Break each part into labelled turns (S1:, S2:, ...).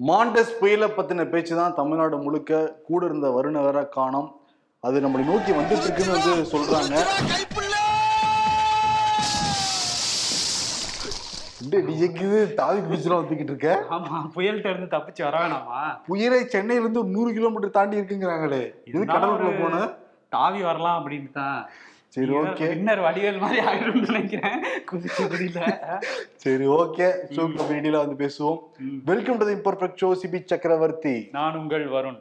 S1: Mandous புயலை பத்தின பேச்சு தான் தமிழ்நாடு முழுக்க கூட இருந்த வருண வேற காணோம். அது நம்மளை நோக்கி வந்துட்டு இருக்குன்னு வந்து சொல்றாங்க. இப்படியே டிஜேக்கு தாவி குதிச்சுலாம் வந்துக்கிட்டு இருக்க?
S2: ஆமா புயல்கிட்ட இருந்து தப்பிச்சு வர வேணாமா?
S1: புயலை சென்னையில இருந்து ஒரு நூறு கிலோமீட்டர் தாண்டி இருக்குங்கிறாங்களே. இது கடலுக்குள்ள போன?
S2: தாவி வரலாம் அப்படின்னு தான்
S1: சரி ஓகே.
S2: பின்னர் வடிவேல் மாதிரி ஆயிடும்னு நினைக்கிறேன். குதிச்சு குதியில
S1: சரி ஓகே. சூப்பர் மீடியில வந்து பேசுவோம். Welcome to the imperfect show Sibi Chakravarthy
S2: நான் உங்கள் வருண்.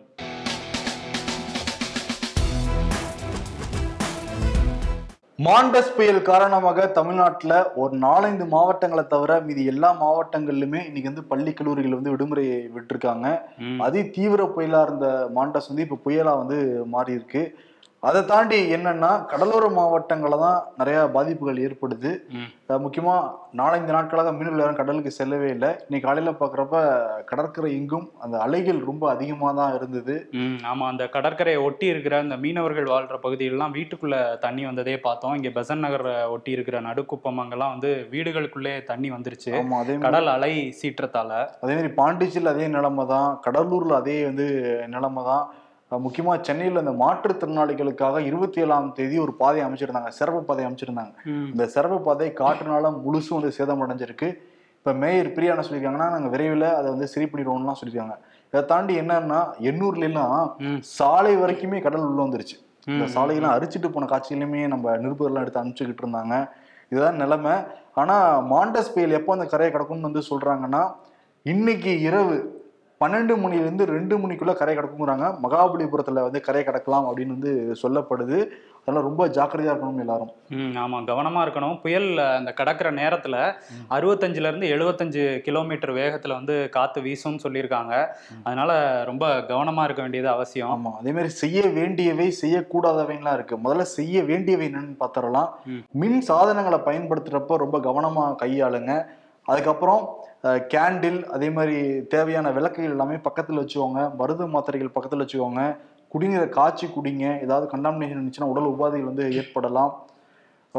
S1: மாண்டஸ் புயல் காரணமாக தமிழ்நாட்டுல ஒரு நாலஞ்சு மாவட்டங்களை தவிர மீதி எல்லா மாவட்டங்கள்லுமே இன்னைக்கு வந்து பள்ளி கல்லூரிகள் வந்து விடுமுறை விட்டிருக்காங்க. அதி தீவிர புயலா இருந்த மாண்டஸ் வந்து இப்ப புயலா வந்து மாறி இருக்கு அதை தாண்டி என்னன்னா கடலோர மாவட்டங்கள்ல தான் நிறைய பாதிப்புகள் ஏற்படுது.
S2: ம்.
S1: அஹ் முக்கியமா நாலஞ்சு நாட்களாக மீனவர்கள் யாரும் கடலுக்கு செல்லவே இல்லை. இன்னைக்கு காலையில பாக்குறப்ப கடற்கரை எங்கும் அந்த அலைகள் ரொம்ப அதிகமா தான் இருந்தது.
S2: ம் ஆமா. அந்த கடற்கரையை ஒட்டி இருக்கிற அந்த மீனவர்கள் வாழ்ற பகுதிகளெல்லாம் வீட்டுக்குள்ள தண்ணி வந்ததே பார்த்தோம். இங்க பெசன் நகர் ஒட்டி இருக்கிற நடுக்குப்பம் அங்கெல்லாம் வந்து வீடுகளுக்குள்ளே தண்ணி வந்துருச்சு. கடல் அலை சீற்றத்தால.
S1: அதே மாதிரி அதே நிலைமை தான். கடலூர்ல அதே வந்து நிலைமை தான். அஹ் முக்கியமா சென்னையில் இந்த மாற்றுத்திறனாளிகளுக்காக இருபத்தி ஏழாம் தேதி ஒரு பாதை அமைச்சிருந்தாங்க. சிறப்பு பாதை அமைச்சிருந்தாங்க. இந்த சிறப்பு பாதை காற்றுனால முழுசும் வந்து சேதம் அடைஞ்சிருக்கு இப்ப மேயர் பிரியா என்ன சொல்லியிருக்காங்கன்னா நாங்க விரைவில் அதை வந்து சரி பண்ணிடுவோம்லாம் சொல்லியிருக்காங்க. இதை தாண்டி என்னன்னா எண்ணூர்ல எல்லாம்
S2: ம்.
S1: சாலை வரைக்குமே கடல் உள்ள வந்துருச்சு. இந்த. சாலையெல்லாம் அரிச்சிட்டு போன காட்சிகளுமே நம்ம நிருபர்லாம் எடுத்து அனுப்பிச்சுக்கிட்டு இருந்தாங்க. இதுதான் நிலைமை. ஆனா மாண்டஸ் புயல் எப்போ அந்த கரையை கிடக்கும்னு வந்து சொல்றாங்கன்னா இன்னைக்கு இரவு பன்னெண்டு மணிலேருந்து ரெண்டு மணிக்குள்ள கரை கிடக்குங்கிறாங்க. மகாபலிபுரத்துல வந்து கரை கிடக்கலாம் அப்படின்னு வந்து சொல்லப்படுது. அதெல்லாம் ரொம்ப ஜாக்கிரதையா இருக்கணும் எல்லாரும்.
S2: ம் ஆமா. கவனமா இருக்கணும். புயல் அந்த கடக்கிற நேரத்துல அறுபத்தஞ்சுல இருந்து எழுபத்தஞ்சு கிலோமீட்டர் வேகத்துல வந்து காத்து வீசும்னு சொல்லியிருக்காங்க. அதனால ரொம்ப கவனமா இருக்க வேண்டியது அவசியம்.
S1: ஆமா. அதே மாதிரி செய்ய வேண்டியவை செய்யக்கூடாதவைலாம் இருக்கு. முதல்ல செய்ய வேண்டியவை என்னன்னு பார்த்தரலாம்
S2: ம்.
S1: மின் சாதனங்களை பயன்படுத்துறப்ப ரொம்ப கவனமா கையாளுங்க. அதுக்கப்புறம் கேண்டில் அதே மாதிரி தேவையான விளக்குகள் எல்லாமே பக்கத்தில் வச்சுக்கோங்க. மருது மாத்திரைகள் பக்கத்தில் வச்சுக்கோங்க. குடிநீரை காய்ச்சி குடிங்க. ஏதாவது கண்டாமினேஷன் இருந்துச்சுன்னா உடல் உபாதைகள் வந்து ஏற்படலாம்.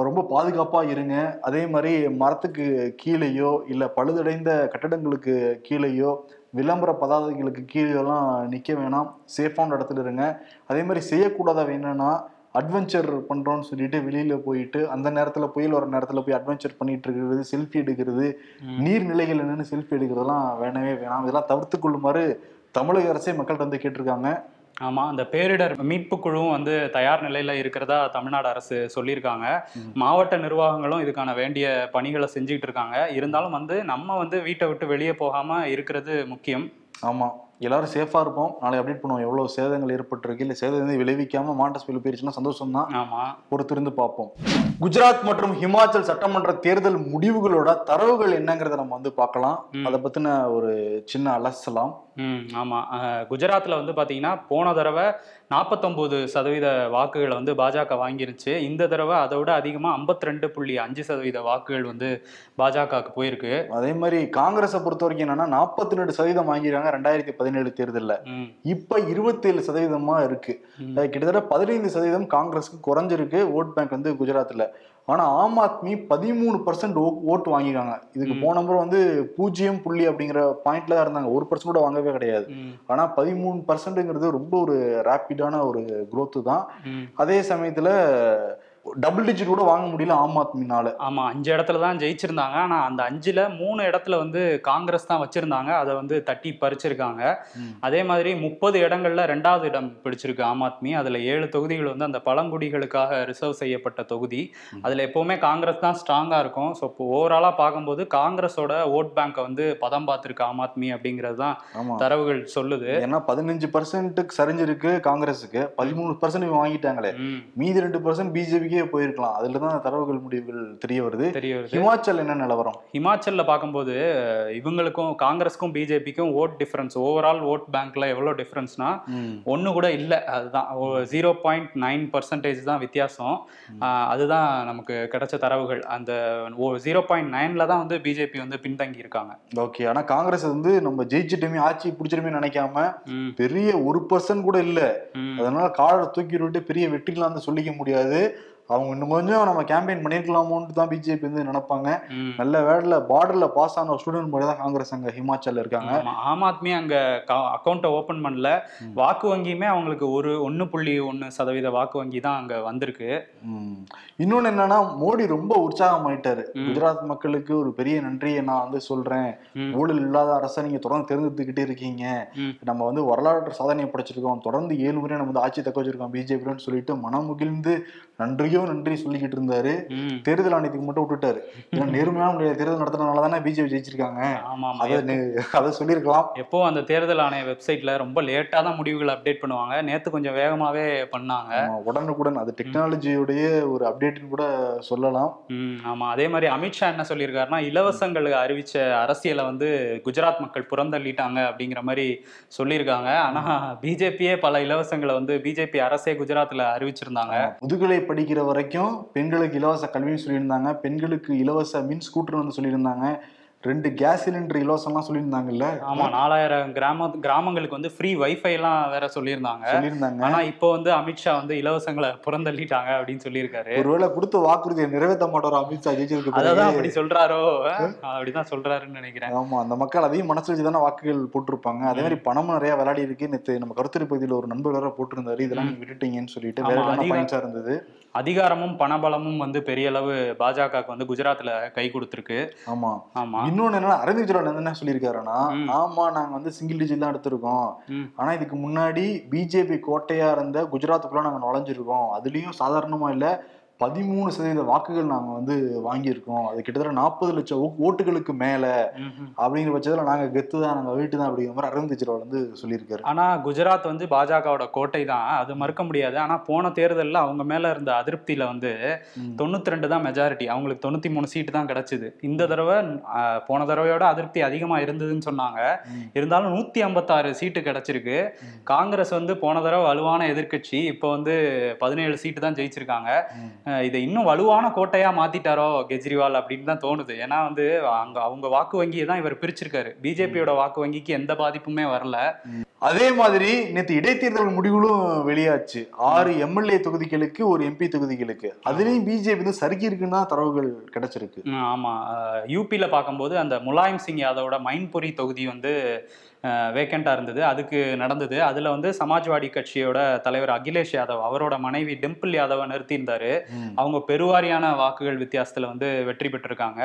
S1: ரொம்ப பாதுகாப்பாக இருங்க. அதே மாதிரி மரத்துக்கு கீழேயோ இல்லை பழுதடைந்த கட்டடங்களுக்கு கீழேயோ விளம்பர பதாதைகளுக்கு கீழேலாம் நிற்க வேணாம். சேஃபான இடத்துல இருங்க. அதே மாதிரி செய்யக்கூடாதவை என்னன்னா அட்வென்ச்சர் பண்றோம்னு சொல்லிட்டு வெளியில போயிட்டு அந்த நேரத்துல புயல் வர நேரத்துல போய் அட்வென்ச்சர் பண்ணிட்டு இருக்கிறது செல்ஃபி எடுக்கிறது. நீர்நிலைகள் என்னன்னு செல்ஃபி எடுக்கிறதெல்லாம் வேணவே வேணாம். இதெல்லாம் தவிர்த்து கொள்ளுமாறு தமிழக அரசே மக்கள்கிட்ட வந்து கேட்டிருக்காங்க.
S2: ஆமா அந்த பேரிடர் மீட்பு குழுவும் வந்து தயார் நிலையில இருக்கிறதா தமிழ்நாடு அரசு சொல்லியிருக்காங்க. மாவட்ட நிர்வாகங்களும் இதுக்கான வேண்டிய பணிகளை செஞ்சுக்கிட்டு இருக்காங்க. இருந்தாலும் வந்து நம்ம வந்து வீட்டை விட்டு வெளியே போகாம இருக்கிறது முக்கியம்.
S1: ஆமா. எல்லாரும் சேஃபா இருப்போம். நாளை அப்டேட் பண்ணுவோம். எவ்வளவு சேதங்கள் ஏற்பட்டிருக்கு இல்ல சேதம் எதுவும் விளைவிக்காம மாண்டஸ் புயல் போயிருச்சுன்னா சந்தோஷம் தான்
S2: ஆமா
S1: பொறுத்திருந்து பார்ப்போம். குஜராத் மற்றும் ஹிமாச்சல் சட்டமன்ற தேர்தல் முடிவுகளோட தரவுகள் என்னங்கிறத நம்ம வந்து பார்க்கலாம். அதை பத்தின ஒரு சின்ன அலசலாம்.
S2: ம் ஆமா. அஹ், குஜராத்ல வந்து பாத்தீங்கன்னா போன தடவை நாற்பத்தொம்போது சதவீத வாக்குகளை வந்து பாஜக வாங்கிருச்சு. இந்த தடவை அதை விட அதிகமா 52.5 புள்ளி அஞ்சு சதவீத வாக்குகள் வந்து பாஜகவுக்கு போயிருக்கு.
S1: அதே மாதிரி காங்கிரஸை பொறுத்த வரைக்கும் என்னன்னா நாற்பத்தி ரெண்டு சதவீதம் வாங்கிருக்காங்க ரெண்டாயிரத்தி பதினேழு தேர்தலில். இப்ப இருபத்தேழு சதவீதமா இருக்கு. கிட்டத்தட்ட பதினைந்து சதவீதம் காங்கிரஸுக்கு குறைஞ்சிருக்கு ஓட் பேங்க் வந்து குஜராத்ல. ஆனா ஆம் ஆத்மி பதிமூணு பர்சன்ட் ஓட்டு வாங்கிருக்காங்க இதுக்கு. போன முறை வந்து பூஜ்ஜியம் புள்ளி அப்படிங்கிற பாயிண்ட்ல தான் இருந்தாங்க. ஒரு பர்சன்ட் கூட வாங்கவே கிடையாது. ஆனா பதிமூணு பர்சன்ட்ங்கிறது ரொம்ப ஒரு ரேப்பிடான ஒரு growth தான். அதே சமயத்துல டபுள் டிஜிட் கூட வாங்க முடியல ஆம் ஆத்மினால.
S2: ஆமா அஞ்சு இடத்துல தான் ஜெயிச்சிருந்தாங்க. ஆனா அந்த அஞ்சுல மூணு இடத்துல வந்து காங்கிரஸ் தான் வச்சிருந்தாங்க. அதை வந்து தட்டி பறிச்சிருக்காங்க. அதே மாதிரி முப்பது இடங்கள்ல ரெண்டாவது இடம் பிடிச்சிருக்கு ஆம் ஆத்மி. அதுல ஏழு தொகுதிகள் வந்து அந்த பழங்குடிகளுக்காக ரிசர்வ் செய்யப்பட்ட தொகுதி. அதுல எப்பவுமே காங்கிரஸ் தான் ஸ்ட்ராங்கா இருக்கும். ஸோ இப்போ ஓவராலா பார்க்கும்போது காங்கிரஸோட ஓட் பேங்கை வந்து பதம் பார்த்திருக்கு ஆம் ஆத்மி அப்படிங்கிறது தான் தரவுகள் சொல்லுது.
S1: ஏன்னா பதினஞ்சு பர்சன்ட்டுக்கு சரிஞ்சிருக்கு காங்கிரஸுக்கு. பதிமூணு பர்சன்ட் வாங்கிட்டாங்களே. மீதி ரெண்டு பர்சன்ட் பிஜேபிக்கே போயிருக்கலாம். அதுல தான் தரவுகள் முடிவுகள் தெரிய வருது.
S2: தெரிய வருது.
S1: ஹிமாச்சல் என்ன நிலவரம்?
S2: ஹிமாச்சல்ல பார்க்கும்போது இவங்களுக்கும் காங்கிரஸ்க்கும் பிஜேபிக்கும் ஓட் டிஃபரன்ஸ் ஓவரால் ஓட் பேங்க்ல எவ்வளோ டிஃபரன்ஸ்னா ஒன்று கூட இல்லை. அதுதான். ஜீரோ பாயிண்ட் நைன் பர்சன்டேஜ் தான் வித்தியாசம். அதுதான் நமக்கு கிடைச்ச தரவுகள். அந்த ஜீரோ பாயிண்ட் நைன்ல தான் வந்து பிஜேபி வந்து பின்தங்கி இருக்காங்க.
S1: ஓகே. ஆனா காங்கிரஸ் வந்து நம்ம ஜெயிச்சிட்டுமே ஆட்சி பிடிச்சிருமே நினைக்காம பெரிய ஒரு பர்சன்ட் கூட இல்ல. அதனால காலரை தூக்கி விட்டு பெரிய வெற்றிலாம் சொல்லிக்க முடியாது. அவங்க இன்னும் கொஞ்சம் நம்ம கேம்பெயின் பண்ணிருக்கலாமோன்னு தான் பிஜேபி வந்து நினைப்பாங்க. நல்ல வேர்டில் பார்டர்ல பாஸ் ஆன ஸ்டூடெண்ட் மாதிரி தான் காங்கிரஸ் அங்க ஹிமாச்சல்ல இருக்காங்க
S2: ஆமா ஆத்மி அங்க அக்கௌண்ட்டை ஓபன் பண்ணல வாக்கு வங்கியுமே அவங்களுக்கு ஒரு ஒண்ணு புள்ளி ஒண்ணு சதவீத வாக்கு வங்கி தான் அங்க வந்திருக்கு.
S1: இன்னொன்னு என்னன்னா மோடி ரொம்ப உற்சாகமாயிட்டாரு. குஜராத் மக்களுக்கு ஒரு பெரிய நன்றியை நான் வந்து சொல்றேன். ஊழல் இல்லாத அரசை நீங்க தொடர்ந்து தேர்ந்தெடுத்துக்கிட்டே இருக்கீங்க. நம்ம வந்து வரலாற்று சாதனையை படைச்சிருக்கோம் தொடர்ந்து ஏழு முறை நம்ம வந்து ஆட்சி தக்க வச்சிருக்கோம் பிஜேபின்னு சொல்லிட்டு மனம் முகிழ்ந்து நன்றியோ நன்றி சொல்லிக்கிட்டு இருந்தாரு. தேர்தல் ஆணையத்துக்கு மட்டும் விட்டுட்டாரு. ஏன்னா நேர்மையான தேர்தல் நடத்துறதுனால தானே பிஜேபி ஜெயிச்சிருக்காங்க. அதை சொல்லியிருக்கலாம்.
S2: எப்போ அந்த தேர்தல் ஆணைய வெப்சைட்ல ரொம்ப லேட்டா தான் முடிவுகள் அப்டேட் பண்ணுவாங்க. நேத்து கொஞ்சம் வேகமாவே பண்ணாங்க.
S1: உடனுக்குடன். அது டெக்னாலஜியுடைய ஒரு அப்டேட்னு கூட சொல்லலாம்.
S2: ஆமா. அதே மாதிரி அமித்ஷா என்ன சொல்லியிருக்காருன்னா இலவசங்களுக்கு அறிவிச்ச அரசியலை வந்து குஜராத் மக்கள் புறந்தள்ளிட்டாங்க அப்படிங்கிற மாதிரி சொல்லியிருக்காங்க. ஆனா பிஜேபியே பல இலவசங்களை வந்து பிஜேபி அரசே குஜராத்ல அறிவிச்சிருந்தாங்க.
S1: முதுகலை படிக்கிற வரைக்கும் பெண்களுக்கு இலவச கல்வின்னு சொல்லியிருந்தாங்க. பெண்களுக்கு இலவச மின் ஸ்கூட்டர் வந்து சொல்லியிருந்தாங்க. ரெண்டு கேஸ் சிலிண்டர் இலவசம்லாம் சொல்லியிருந்தாங்கல்ல?
S2: ஆமா நாலாயிரம் கிராம கிராமங்களுக்கு வந்து ஃப்ரீ வைஃபை எல்லாம் வேற சொல்லியிருந்தாங்க.
S1: சொல்லியிருந்தாங்க.
S2: ஆனா இப்போ வந்து அமித்ஷா வந்து இலவசங்களை புறந்தள்ளிட்டாங்க அப்படின்னு சொல்லியிருக்காரு.
S1: ஒருவேளை கொடுத்த வாக்குறுதியை நிறைவேற்ற மாட்டாரோ அமித்ஷா ஜெயிச்சதுக்கு பிறகு?
S2: அப்படி சொல்றாரோ? அப்படிதான் சொல்றாருன்னு நினைக்கிறேன்.
S1: ஆமா அந்த மக்கள் அதையும் மனசு வச்சு தானே வாக்குகள் போட்டிருப்பாங்க. அதே மாதிரி பணமும் நிறைய விளையாடி இருக்கு. நேத்து நம்ம கருத்துரை பகுதியில் ஒரு நண்பர் வேற போட்டிருந்தாரு. இதெல்லாம் நீங்க விட்டுட்டீங்கன்னு சொல்லிட்டு வேற. பாயிண்ட்ஸா இருந்தது?
S2: அதிகாரமும் பணபலமும் வந்து பெரிய அளவு பாஜகவுக்கு வந்து குஜராத்ல கை கொடுத்துருக்கு.
S1: ஆமா.
S2: ஆமா.
S1: இன்னொன்னு என்னன்னா அரவிந்த் கெஜ்ரிவால் என்ன சொல்லியிருக்காருன்னா. ஆமா நாங்க வந்து சிங்கிள் டிஜிட் தான் எடுத்திருக்கோம். ஆனா இதுக்கு முன்னாடி பிஜேபி கோட்டையா இருந்த குஜராத்துக்குள்ள நாங்க நுழைஞ்சிருக்கோம் அதுலயும் சாதாரணமா இல்ல பதிமூணு சதவீத வாக்குகள் நாங்க வந்து வாங்கியிருக்கோம். அது கிட்டத்தட்ட நாற்பது லட்சம் ஓட்டுகளுக்கு மேல. அப்படிங்கிற பட்சத்துல நாங்க கெத்து தான் நாங்க வீட்டு தான் அப்படிங்கிற மாதிரி அரவிந்த் கெஜ்ரிவால் வந்து சொல்லியிருக்காரு.
S2: ஆனா குஜராத் வந்து பாஜகவோட கோட்டை தான். அது மறுக்க முடியாது. ஆனா போன தேர்தல்ல அவங்க மேல இருந்த அதிருப்தியில வந்து. தொண்ணூத்தி ரெண்டு தான் மெஜாரிட்டி அவங்களுக்கு தொண்ணூத்தி மூணு சீட்டு தான் கிடைச்சது. இந்த தடவை போன தடவையோட அதிருப்தி அதிகமா இருந்ததுன்னு சொன்னாங்க. இருந்தாலும் நூத்தி ஐம்பத்தாறு சீட்டு கிடைச்சிருக்கு. காங்கிரஸ் வந்து போன தடவை வலுவான எதிர்க்கட்சி. இப்போ வந்து பதினேழு சீட்டு தான் ஜெயிச்சிருக்காங்க. இதை இன்னும் வலுவான கோட்டையா மாத்திட்டாரோ கெஜ்ரிவால் அப்படின்னு தான் தோணுது. ஏன்னா வந்து அங்க அவங்க வாக்கு வங்கியை தான் இவர் பிரிச்சிருக்காரு. பிஜேபியோட வாக்கு வங்கிக்கு எந்த பாதிப்புமே வரல.
S1: அதே மாதிரி நேத்து இடைத்தேர்தல் முடிவுகளும் வெளியாச்சு. ஆறு எம்எல்ஏ தொகுதிகளுக்கு ஒரு எம்பி தொகுதிகளுக்கு. அதுலயும் பிஜேபி வந்து சறுக்கி இருக்குன்னு தரவுகள் கிடைச்சிருக்கு.
S2: ம், ஆமா. யூபியில் பார்க்கும்போது அந்த முலாயம் சிங் யாதவோட மைன்புரி தொகுதி வந்து வேக்கண்டா இருந்தது. அதுக்கு நடந்தது. அதுல வந்து சமாஜ்வாடி கட்சியோட தலைவர் அகிலேஷ் யாதவ் அவரோட மனைவி டிம்பிள் யாதவை நிறுத்தியிருந்தாரு. அவங்க பெருவாரியான வாக்குகள் வித்தியாசத்துல வந்து வெற்றி பெற்றிருக்காங்க.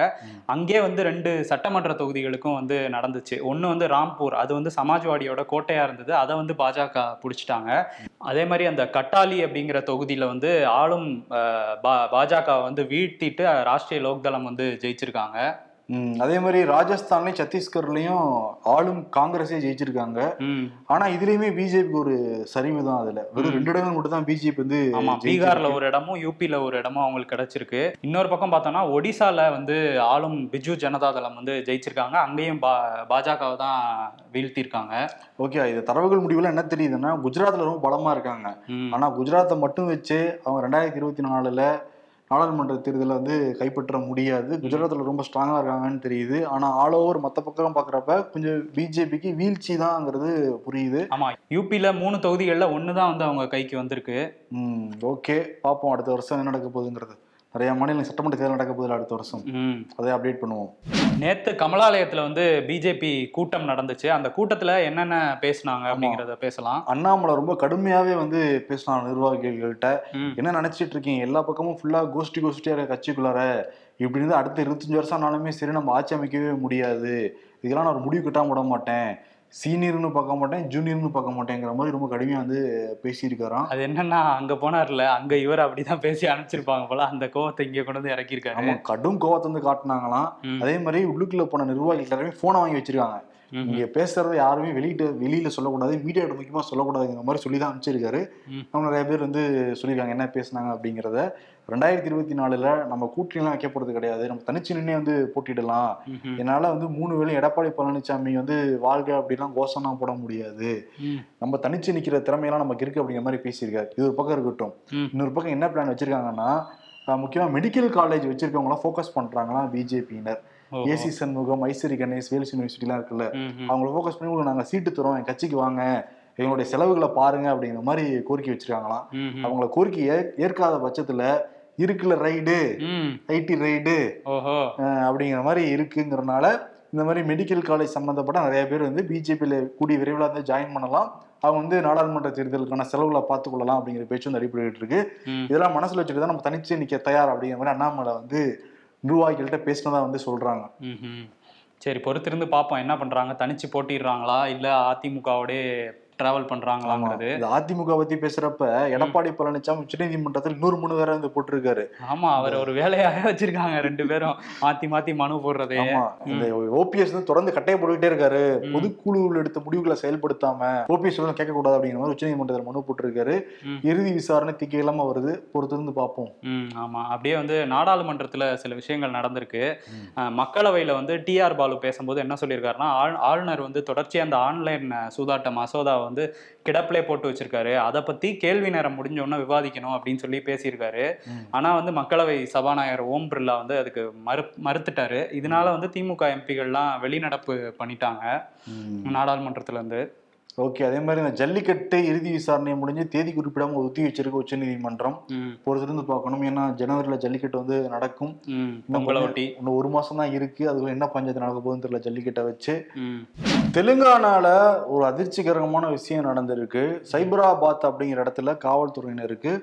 S2: அங்கே வந்து ரெண்டு சட்டமன்ற தொகுதிகளுக்கும் வந்து நடந்துச்சு. ஒன்று வந்து ராம்பூர் அது வந்து சமாஜ்வாடியோட கோட்டையா இருந்தது. அதை வந்து பாஜக பிடிச்சிட்டாங்க. அதே மாதிரி அந்த கட்டாலி அப்படிங்கிற தொகுதியில வந்து ஆளும் பாஜக வந்து வீழ்த்திட்டு ராஷ்டிரிய லோக்தளம் வந்து ஜெயிச்சிருக்காங்க.
S1: அதே மாதிரி ராஜஸ்தான்லயும் சத்தீஸ்கர்லயும் ஆளும் காங்கிரஸே ஜெயிச்சிருக்காங்க. ஆனா இதுலயுமே பிஜேபிக்கு ஒரு சரிவு தான் அதுல. வெறும் ரெண்டு இடங்கள் மட்டும் தான் பிஜேபி வந்து.
S2: பீகார்ல ஒரு இடமும் யூபில ஒரு இடமும் அவங்களுக்கு கிடைச்சிருக்கு. இன்னொரு பக்கம் பார்த்தோம்னா ஒடிசால வந்து ஆளும் பிஜு ஜனதாதளம் வந்து ஜெயிச்சிருக்காங்க. அங்கேயும் பா பாஜகவை தான் வீழ்த்தியிருக்காங்க.
S1: ஓகே இது தரவுகள் முடிவுல என்ன தெரியுதுன்னா குஜராத்ல ரொம்ப பலமா இருக்காங்க. ஆனா குஜராத்தை மட்டும் வச்சு அவங்க ரெண்டாயிரத்தி இருபத்தி நாலுல நாடாளுமன்ற தேர்தலை வந்து கைப்பற்ற முடியாது. குஜராத்ல ரொம்ப ஸ்ட்ராங்கா இருக்காங்கன்னு தெரியுது. ஆனா ஆல் ஓவர் மத்த பக்கம் பாக்குறப்ப கொஞ்சம் பிஜேபிக்கு வீழ்ச்சி தான்ங்கிறது புரியுது.
S2: ஆமா யூபில மூணு தொகுதிகள்ல ஒன்று தான் வந்து அவங்க கைக்கு வந்திருக்கு.
S1: ம் ஓகே பார்ப்போம் அடுத்த வருஷம் என்ன நடக்க போகுதுங்கிறது. நிறைய மாநில சட்டமன்ற தேர்தல் நடக்க போகுது அடுத்த வருஷம். அதை அப்டேட் பண்ணுவோம்.
S2: நேத்து கமலாலயத்துல வந்து பிஜேபி கூட்டம் நடந்துச்சு. அந்த கூட்டத்துல என்னென்ன பேசுனாங்க அப்படிங்கறத பேசலாம்.
S1: அண்ணாமலை ரொம்ப கடுமையாவே வந்து பேசினாங்க நிர்வாகிகள்கிட்ட. என்ன நினைச்சிட்டு இருக்கீங்க? எல்லா பக்கமும் ஃபுல்லா கோஷ்டி கோஷ்டியா இருக்க கட்சிக்குள்ளார. இப்படி இருந்து அடுத்த இருபத்தஞ்சு வருஷம் ஆனாலுமே சரி நம்ம ஆட்சி அமைக்கவே முடியாது. இதெல்லாம் நான் ஒரு முடிவு கட்டாம விட மாட்டேன். சீனியர்னு பார்க்க மாட்டேன் ஜூனியர்னு பார்க்க மாட்டேங்கிற மாதிரி ரொம்ப கடுமையா வந்து பேசியிருக்காராம்
S2: அது என்னன்னா அங்க போனார்ல அங்க இவர் அப்படிதான் பேசி அனுப்பிச்சிருப்பாங்க போல அந்த கோவத்தை இங்க கொண்டு வந்து இறக்கியிருக்காரு
S1: கடும் கோவத்தை வந்து காட்டினாங்களாம். அதே மாதிரி உள்ளுக்குள்ள போன நிர்வாகிகள் எல்லாருமே போனை வாங்கி வச்சிருக்காங்க. இங்க பேசுறத யாருமே வெளியிட்டு வெளியில சொல்லக்கூடாது மீடியா முக்கியமா சொல்லக்கூடாதுங்கிற மாதிரி சொல்லி தான் அனுப்பிச்சிருக்காரு
S2: ம்.
S1: அவங்க நிறைய பேர் வந்து சொல்லியிருக்காங்க என்ன பேசுனாங்க அப்படிங்கிறத ரெண்டாயிரத்தி இருபத்தி நாலுல நம்ம கூட்டணிலாம் வைக்க போறது கிடையாது நம்ம தனிச்சு நின்னே வந்து போட்டிடலாம். என்னால வந்து மூணு வேளை எடப்பாடி பழனிசாமி வந்து வாழ்க அப்படிலாம் கோஷம்லாம் போட முடியாது. நம்ம தனிச்சு நிக்கிற திறமையெல்லாம் நமக்கு இருக்கு அப்படிங்கிற மாதிரி பேசியிருக்காரு இது ஒரு பக்கம் இருக்கட்டும். இன்னொரு பக்கம் என்ன பிளான் வச்சிருக்காங்கன்னா முக்கியமா மெடிக்கல் காலேஜ் வச்சிருக்கவங்களாம் ஃபோக்கஸ் பண்றாங்களா பிஜேபியினர். ஏசி சண்முகம் ஐஸ்வரி கணேஷ் வேல்ஸ் யூனிவர்சிட்டிலாம் இருக்குல்ல. அவங்கள ஃபோக்கஸ் பண்ணி உங்களுக்கு நாங்கள் சீட்டு தரோம் என் கட்சிக்கு வாங்க எங்களுடைய செலவுகளை பாருங்க அப்படிங்கிற மாதிரி கோரிக்கை வச்சிருக்காங்களாம். அவங்கள கோரிக்கை ஏ- ஏற்காத பட்சத்துல இருக்குல்ல ரைடு? ID ride. அப்படிங்கிற மாதிரி இருக்குங்கிறனால இந்த மாதிரி மெடிக்கல் காலேஜ் சம்மந்தப்பட்ட நிறைய பேர் வந்து பிஜேபியில் கூடிய விரைவில் வந்து ஜாயின் பண்ணலாம். அவங்க வந்து நாடாளுமன்ற தேர்தலுக்கான செலவுகளை பார்த்துக் கொள்ளலாம் அப்படிங்கிற பேச்சு வந்து அடிப்படையிட்டு இருக்கு. இதெல்லாம் மனசுல வச்சுட்டு தான் நம்ம தனிச்சு நிக்க தயார் அப்படிங்கிற மாதிரி அண்ணாமலை வந்து நிர்வாகிகள்கிட்ட பேசினதா வந்து சொல்றாங்க.
S2: சரி பொறுத்திருந்து பார்ப்போம். என்ன பண்றாங்க? தனிச்சு போட்டிடுறாங்களா? இல்ல அதிமுகவோட டிராவல் பண்றாங்களாங்கிறது.
S1: அதிமுக பத்தி பேசுறப்ப எடப்பாடி பழனிசாமி உச்சநீதிமன்றத்தில் இன்னொரு மனு வேற வந்து போட்டிருக்காரு.
S2: ஆமா அவர் ஒரு வேலையாக வச்சிருக்காங்க ரெண்டு பேரும். மாத்தி மாத்தி மனு போடுறதே
S1: இந்த ஓபிஎஸ் வந்து தொடர்ந்து கட்டையை போட்டுக்கிட்டே இருக்காரு. பொதுக்குழுவில் எடுத்த முடிவுகளை செயல்படுத்தாம ஓபிஎஸ் கேட்க கூடாது அப்படிங்கிற மாதிரி உச்சநீதிமன்றத்தில் மனு போட்டிருக்காரு. இறுதி விசாரணை திக்க இல்லாம வருது. பொறுத்திருந்து பார்ப்போம்.
S2: ஆமா. அப்படியே வந்து நாடாளுமன்றத்துல சில விஷயங்கள் நடந்திருக்கு. மக்களவையில வந்து டிஆர் பாலு பேசும்போது என்ன சொல்லியிருக்காருன்னா ஆள்- ஆளுநர் வந்து தொடர்ச்சியா அந்த ஆன்லைன் சூதாட்ட மசோதாவை வந்து கிடப்பிலே போட்டு வச்சிருக்காரு. அதை பத்தி கேள்வி நேரம் முடிஞ்ச உடனே விவாதிக்கணும் அப்படின்னு சொல்லி பேசியிருக்காரு. ஆனா வந்து மக்களவை சபாநாயகர் ஓம் பிர்லா வந்து அதுக்கு மறு மறுத்துட்டாரு. இதனால வந்து திமுக எம்பிகள்லாம் வெளிநடப்பு பண்ணிட்டாங்க. நாடாளுமன்றத்துல இருந்து
S1: ஓகே அதே மாதிரி இந்த ஜல்லிக்கட்டு இறுதி விசாரணை முடிஞ்சு தேதி குறிப்பிடாம ஒத்தி வச்சிருக்க உச்சநீதிமன்றம்
S2: ம்,
S1: பொறுத்திருந்து பார்க்கணும். ஏன்னா ஜனவரியில ஜல்லிக்கட்டு வந்து நடக்கும். இன்னும் ஒரு மாசம் தான் இருக்கு. அதுக்குள்ள என்ன பஞ்சாயத்து நடக்க போகுதுன்னு தெரியல ஜல்லிக்கட்டை வச்சு. தெலுங்கானால ஒரு அதிர்ச்சிகரமான விஷயம் நடந்திருக்கு. சைபராபாத் அப்படிங்கிற இடத்துல காவல்துறையினருக்கு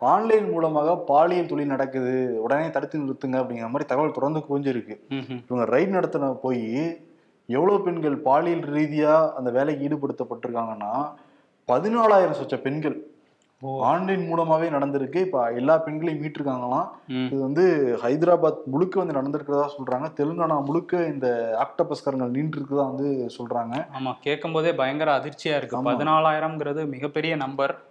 S1: ஆன்லைன் மூலமாக பாலியல் தொழில் நடக்குது. உடனே தடுத்து நிறுத்துங்க அப்படிங்கிற மாதிரி தகவல் தொடர்ந்து குவிஞ்சிருக்கு. இவங்க ரைட் நடத்தின போய் எவ்வளவு பெண்கள் பாலியல் ரீதியா அந்த வேலைக்கு ஈடுபடுத்தப்பட்டிருக்காங்கன்னா பதினாலாயிரம் சொச்ச பெண்கள். ஆன்லைன் மூலமாவே நடந்திருக்கு. இப்ப எல்லா பெண்களையும் மீட்டிருக்காங்களாம். இது வந்து ஹைதராபாத் முழுக்க வந்து நடந்திருக்கிறதா சொல்றாங்க. தெலுங்கானா முழுக்க இந்த ஆக்டபஸ்கரங்கள் நின்று இருக்குதா வந்து சொல்றாங்க.
S2: ஆமா கேட்கும் போதே பயங்கர அதிர்ச்சியா இருக்கு. பதினாலாயிரம்ங்கிறது மிகப்பெரிய நம்பர்.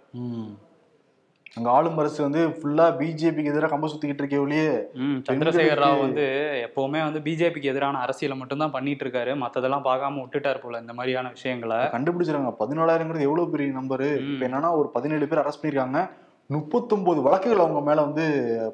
S1: அங்க ஆளும் அரசு வந்து ஃபுல்லா பிஜேபிக்கு எதிராக கம்ப சுத்திக்கிட்டு இருக்கே ஒழிய
S2: ம் சந்திரசேகர் ராவ் வந்து எப்பவுமே வந்து பிஜேபிக்கு எதிரான அரசியலை மட்டும்தான் பண்ணிட்டு இருக்காரு மத்ததெல்லாம் பார்க்காம விட்டுட்டார் போல இந்த மாதிரியான விஷயங்களை.
S1: கண்டுபிடிச்சிருக்காங்க. பதினாலாயிரங்கிறது எவ்வளவு பெரிய நம்பரு. இப்ப என்னன்னா ஒரு பதினேழு பேர் அரெஸ்ட் பண்ணிருக்காங்க முப்பத்தொன்பது வழக்குகள் அவங்க மேல வந்து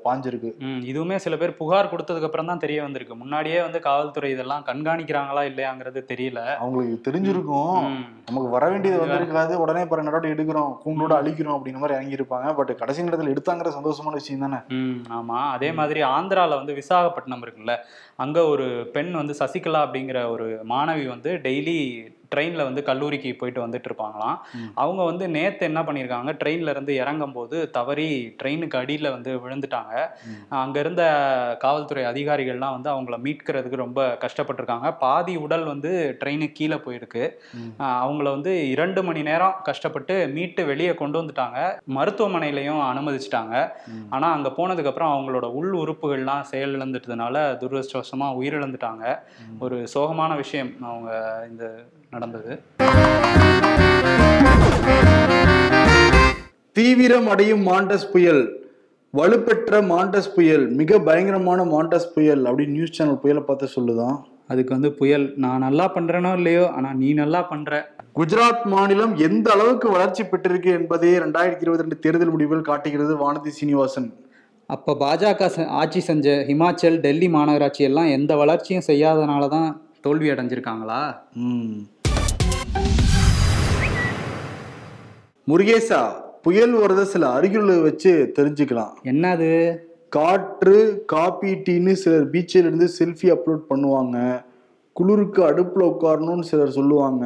S1: பாஞ்சிருக்கு.
S2: இதுவுமே சில பேர் புகார் கொடுத்ததுக்கு அப்புறம் தான் தெரிய வந்திருக்கு. முன்னாடியே வந்து காவல்துறை இதெல்லாம் கண்காணிக்கிறாங்களா இல்லையாங்கிறது தெரியல.
S1: அவங்களுக்கு தெரிஞ்சிருக்கும். நமக்கு வர வேண்டியது வந்திருக்காது. உடனே பிற நடவடிக்கை எடுக்கிறோம் கூண்டோட அழிக்கிறோம் அப்படிங்கிற மாதிரி இறங்கியிருப்பாங்க. பட் கடைசி நேரத்தில் எடுத்தாங்கிற சந்தோஷமான விஷயம் தானே.
S2: ஆமா. அதே மாதிரி ஆந்திரால வந்து விசாகப்பட்டினம் இருக்குல்ல அங்க ஒரு பெண் வந்து சசிகலா அப்படிங்கிற ஒரு மாணவி வந்து டெய்லி ட்ரெயின்ல வந்து கல்லூரிக்கு போயிட்டு வந்துட்டு இருப்பாங்களாம். அவங்க வந்து நேத்து என்ன பண்ணியிருக்காங்க ட்ரெயின்ல இருந்து இறங்கும் போது தவறி ட்ரெயினுக்கு அடியில வந்து விழுந்துட்டாங்க. அங்க இருந்த காவல்துறை அதிகாரிகள்லாம் வந்து அவங்கள மீட்கிறதுக்கு ரொம்ப கஷ்டப்பட்டிருக்காங்க. பாதி உடல் வந்து ட்ரெயினுக்கு கீழே போயிருக்கு. அவங்கள வந்து இரண்டு மணி நேரம் கஷ்டப்பட்டு மீட்டு வெளியே கொண்டு வந்துட்டாங்க. மருத்துவமனையிலையும் அனுமதிச்சிட்டாங்க.
S1: ம்.
S2: ஆனா அங்க போனதுக்கு அப்புறம் அவங்களோட உள் உறுப்புகள்லாம் செயலிழந்துட்டதுனால துரதிருஷ்டவசமா உயிரிழந்துட்டாங்க. ஒரு சோகமான விஷயம். அவங்க இந்த நடந்தது.
S1: தீவிரம் அடையும் மாண்டஸ் புயல் வலுப்பெற்ற மாண்டஸ் புயல் மிக பயங்கரமான மாண்டஸ் புயல் அப்படின்னு நியூஸ் சேனல் புயலை பார்த்து சொல்லுதான்.
S2: அதுக்கு வந்து புயல் நான் நல்லா பண்றேனோ இல்லையோ ஆனா நீ நல்லா பண்ற.
S1: குஜராத் மாநிலம் எந்த அளவுக்கு வளர்ச்சி பெற்றிருக்கு என்பதே ரெண்டாயிரத்தி இருபத்தி ரெண்டு தேர்தல் முடிவுகள் காட்டுகிறது வானதி சீனிவாசன்.
S2: அப்ப பாஜக ஆட்சி செஞ்ச ஹிமாச்சல் டெல்லி மாநகராட்சி எல்லாம் எந்த வளர்ச்சியும் செய்யாதனால தான் தோல்வி அடைஞ்சிருக்காங்களா?
S1: முருகேசா புயல் வரத சில அறிகுறிகளை வச்சு தெரிஞ்சுக்கலாம்.
S2: என்னது?
S1: காற்று காபி டீன்னு சிலர் பீச்சில் இருந்து செல்ஃபி அப்லோட் பண்ணுவாங்க. குளிருக்கு அடுப்புல உட்காரணும்னு சிலர் சொல்லுவாங்க.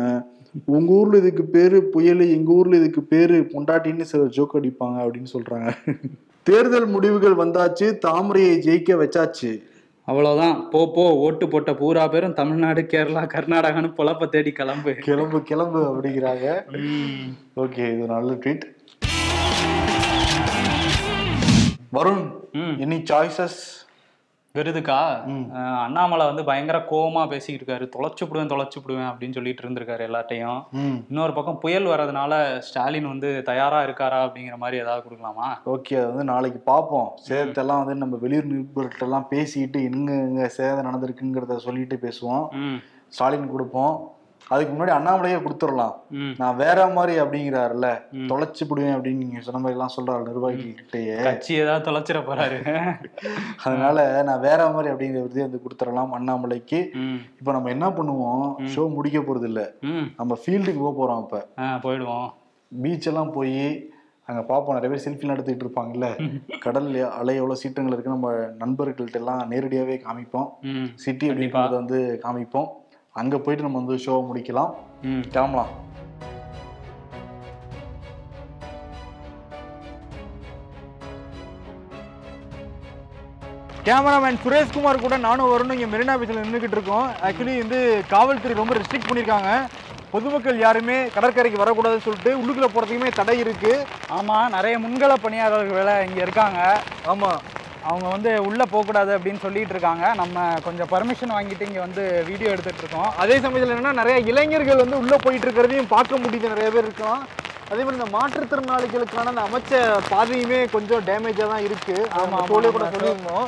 S1: உங்க ஊர்ல இதுக்கு பேரு புயல் எங்க ஊர்ல இதுக்கு பேரு பொண்டாட்டின்னு சிலர் ஜோக் அடிப்பாங்க அப்படின்னு சொல்றாங்க. தேர்தல் முடிவுகள் வந்தாச்சு தாமரையை ஜெயிக்க வச்சாச்சு.
S2: அவ்வளவுதான். போ போ ஓட்டு போட்ட பூரா பேரும் தமிழ்நாடு கேரளா கர்நாடகான்னு பொழப்ப தேடி கிளம்பு.
S1: கிளம்பு கிளம்பு அப்படிங்கிறாங்க. ஓகே இது நல்ல ட்வீட். வருண். எனி சாய்ஸஸ்
S2: விருதுக்கா? அண்ணாமலை வந்து பயங்கர கோவமா பேசிக்கிட்டு இருக்காரு. தொலைச்சு விடுவேன் தொலைச்சு விடுவேன் அப்படின்னு சொல்லிட்டு இருந்திருக்காரு எல்லாட்டையும்
S1: ம்.
S2: இன்னொரு பக்கம் புயல் வர்றதுனால ஸ்டாலின் வந்து தயாரா இருக்காரா அப்படிங்கிற மாதிரி ஏதாவது கொடுக்கலாமா?
S1: ஓகே அது வந்து நாளைக்கு பார்ப்போம் சேதத்தெல்லாம் வந்து நம்ம வெளியூர் நிருபர்கிட்ட எல்லாம் பேசிட்டு எங்க எங்க சேதம் நடந்திருக்குங்கிறத சொல்லிட்டு பேசுவோம். ஸ்டாலின் கொடுப்போம். அதுக்கு முன்னாடி அண்ணாமலையே கொடுத்துடலாம். நான் வேற மாதிரி அப்படிங்கிறாருல்ல. தொலைச்சு விடுவேன் அப்படின்னு நீங்க சொன்ன மாதிரி எல்லாம் சொல்றாரு நிர்வாகிகிட்டயே
S2: கட்சி ஏதாவது தொலைச்சிட போறாரு.
S1: அதனால நான் வேற மாதிரி அப்படிங்கிற விருதே வந்து கொடுத்துடலாம் அண்ணாமலைக்கு. இப்ப நம்ம என்ன பண்ணுவோம்? ஷோ முடிக்க போறது இல்ல நம்ம ஃபீல்டுக்கு போக போறோம் இப்ப.
S2: போயிடுவோம்.
S1: பீச் எல்லாம் போய் அங்க பார்ப்போம் நிறைய பேர் செல்ஃபிலாம் எடுத்துக்கிட்டு இருப்பாங்கல்ல. கடல் அலை எவ்வளவு சீற்றங்கள் இருக்கு நம்ம நண்பர்கள்ட்ட எல்லாம் நேரடியாவே காமிப்போம். சிட்டி அப்படின்றத வந்து காமிப்போம். அங்க போயிட்டு நம்ம வந்து ஷோ முடிக்கலாம்.
S2: ம்.
S1: கிளம்பலாம். கேமராமேன் சுரேஷ்குமார் கூட நானும் வரணும். இங்கே மெரினா பீச்சில் நின்றுக்கிட்டு இருக்கோம். ஆக்சுவலி வந்து காவல்துறை ரொம்ப ரெஸ்ட்ரிக்ட் பண்ணியிருக்காங்க. பொதுமக்கள் யாருமே கடற்கரைக்கு வரக்கூடாதுன்னு சொல்லிட்டு உள்ளுக்குள்ள போகிறதுக்குமே தடை இருக்கு.
S2: ஆமாம் நிறைய முன்கள பணியாளர்கள் வேலை இங்கே இருக்காங்க.
S1: ஆமாம்
S2: அவங்க வந்து உள்ளே போகக்கூடாது அப்படின்னு சொல்லிட்டு இருக்காங்க. நம்ம கொஞ்சம் பர்மிஷன் வாங்கிட்டு இங்கே வந்து வீடியோ எடுத்துட்டு இருக்கோம்.
S1: அதே சமயத்தில் என்னன்னா நிறைய இளைஞர்கள் வந்து உள்ளே போயிட்டு இருக்கிறதையும் பார்க்க முடியுது. நிறைய பேர் இருக்கலாம். அதே மாதிரி இந்த மாற்றுத்திறனாளிகளுக்கான அந்த அமைச்ச பாதையுமே கொஞ்சம் டேமேஜாக தான் இருக்கு.
S2: ஆமா,
S1: ஆமா
S2: ஆமா,
S1: தோலே கூட. சொல்லியிருந்தோம்.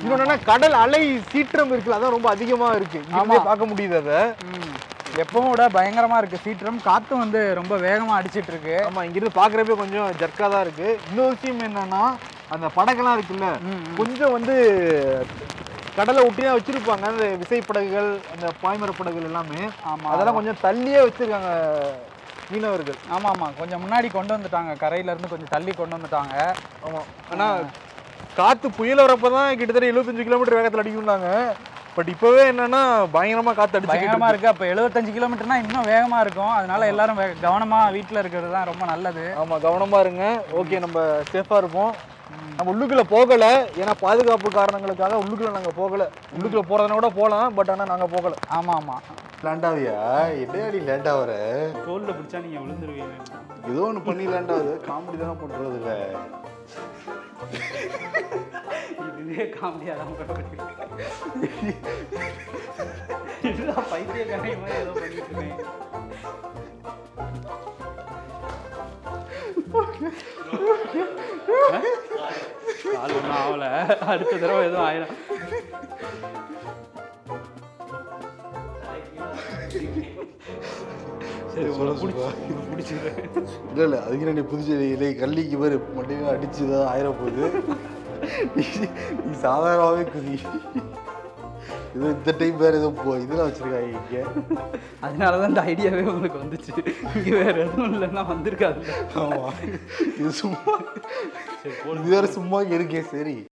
S1: இன்னொன்னு என்னன்னா கடல் அலை சீற்றம் இருக்குல்ல அதான் ரொம்ப அதிகமா இருக்கு. இங்கே
S2: ஆமா.
S1: பார்க்க முடியுது அதை.
S2: எப்பவும் விட பயங்கரமா இருக்கு சீற்றம். காத்தும் வந்து ரொம்ப வேகமா அடிச்சிட்டு இருக்கு.
S1: ஆமா இங்கிருந்து பார்க்குறப்ப கொஞ்சம் ஜர்க்கா தான் இருக்கு. இன்னொரு விஷயம் என்னன்னா அந்த படகெல்லாம் இருக்குல்ல. கொஞ்சம் வந்து கடலை ஒட்டி தான் வச்சிருப்பாங்க. அந்த விசைப்படகுகள் அந்த பாய்மர படகுகள் எல்லாமே.
S2: ஆமா
S1: அதெல்லாம் கொஞ்சம் தள்ளியே வச்சிருக்காங்க மீனவர்கள்.
S2: ஆமா ஆமா. கொஞ்சம் முன்னாடி கொண்டு வந்துட்டாங்க. கரையில இருந்து கொஞ்சம் தள்ளி கொண்டு வந்துட்டாங்க.
S1: ஆமா. ஆனா காத்து புயல் வரப்ப தான் கிட்டத்தட்ட 75 கிலோமீட்டர் வேகத்துல அடிக்கும்னாங்க. பட் இப்பவே என்னன்னா பயங்கரமா காத்து அடிச்சு
S2: பயங்கரமா இருக்கு. அப்ப 75 கிலோமீட்டர்னா இன்னும் வேகமா இருக்கும். அதனால எல்லாரும் வே- கவனமா வீட்ல இருக்கிறது தான் ரொம்ப நல்லது.
S1: ஆமா கவனமா இருங்க. ஓகே நம்ம சேஃபா இருப்போம். நம்ம உள்ளுக்குள்ள போகல. ஏன்னா பாதுகாப்பு காரணங்களுக்காக உள்ளுக்குள்ள நாங்க போகல. உள்ளுக்குள்ள போறதுனா கூட போலாம் பட் ஆனா நாங்க போகல.
S2: ஆமா ஆமா.
S1: லேண்டாவியா என்னடி லேண்டா வர
S2: தோல்ல பிடிச்சா நீங்க விழுந்துருவீங்க.
S1: ஏதோ ஒன்று பண்ணி லேண்டாவது காமெடி தானே பண்றது இல்ல
S2: இதுவே காமெடியா தான் இதுதான் பைத்தியக்காரை மாதிரி ஏதோ பண்ணிட்டு இருக்கேன். கால் ஒன்றும் ஆகல. அடுத்த தடவை எதுவும் ஆயிடும் சரி
S1: சொல்ல.
S2: பிடிச்சிது
S1: இல்ல இல்ல அதுக்கு நீ புதுச்சேரியிலே கள்ளிக்கு பேர் மட்டும் அடிச்சு தான் ஆயிர போகுது நீ- சாதாரணமாவே குதி. இது இந்த டைம் வேற ஏதோ போ இதெல்லாம் வச்சிருக்காங்க இங்க.
S2: அதனால தான் இந்த ஐடியாவே உங்களுக்கு வந்துச்சு. இங்கே வேற எதுவும் இல்லைன்னா வந்திருக்காது
S1: ஆமா. இது சும்மா இது வேற சும்மா இருக்கே சரி.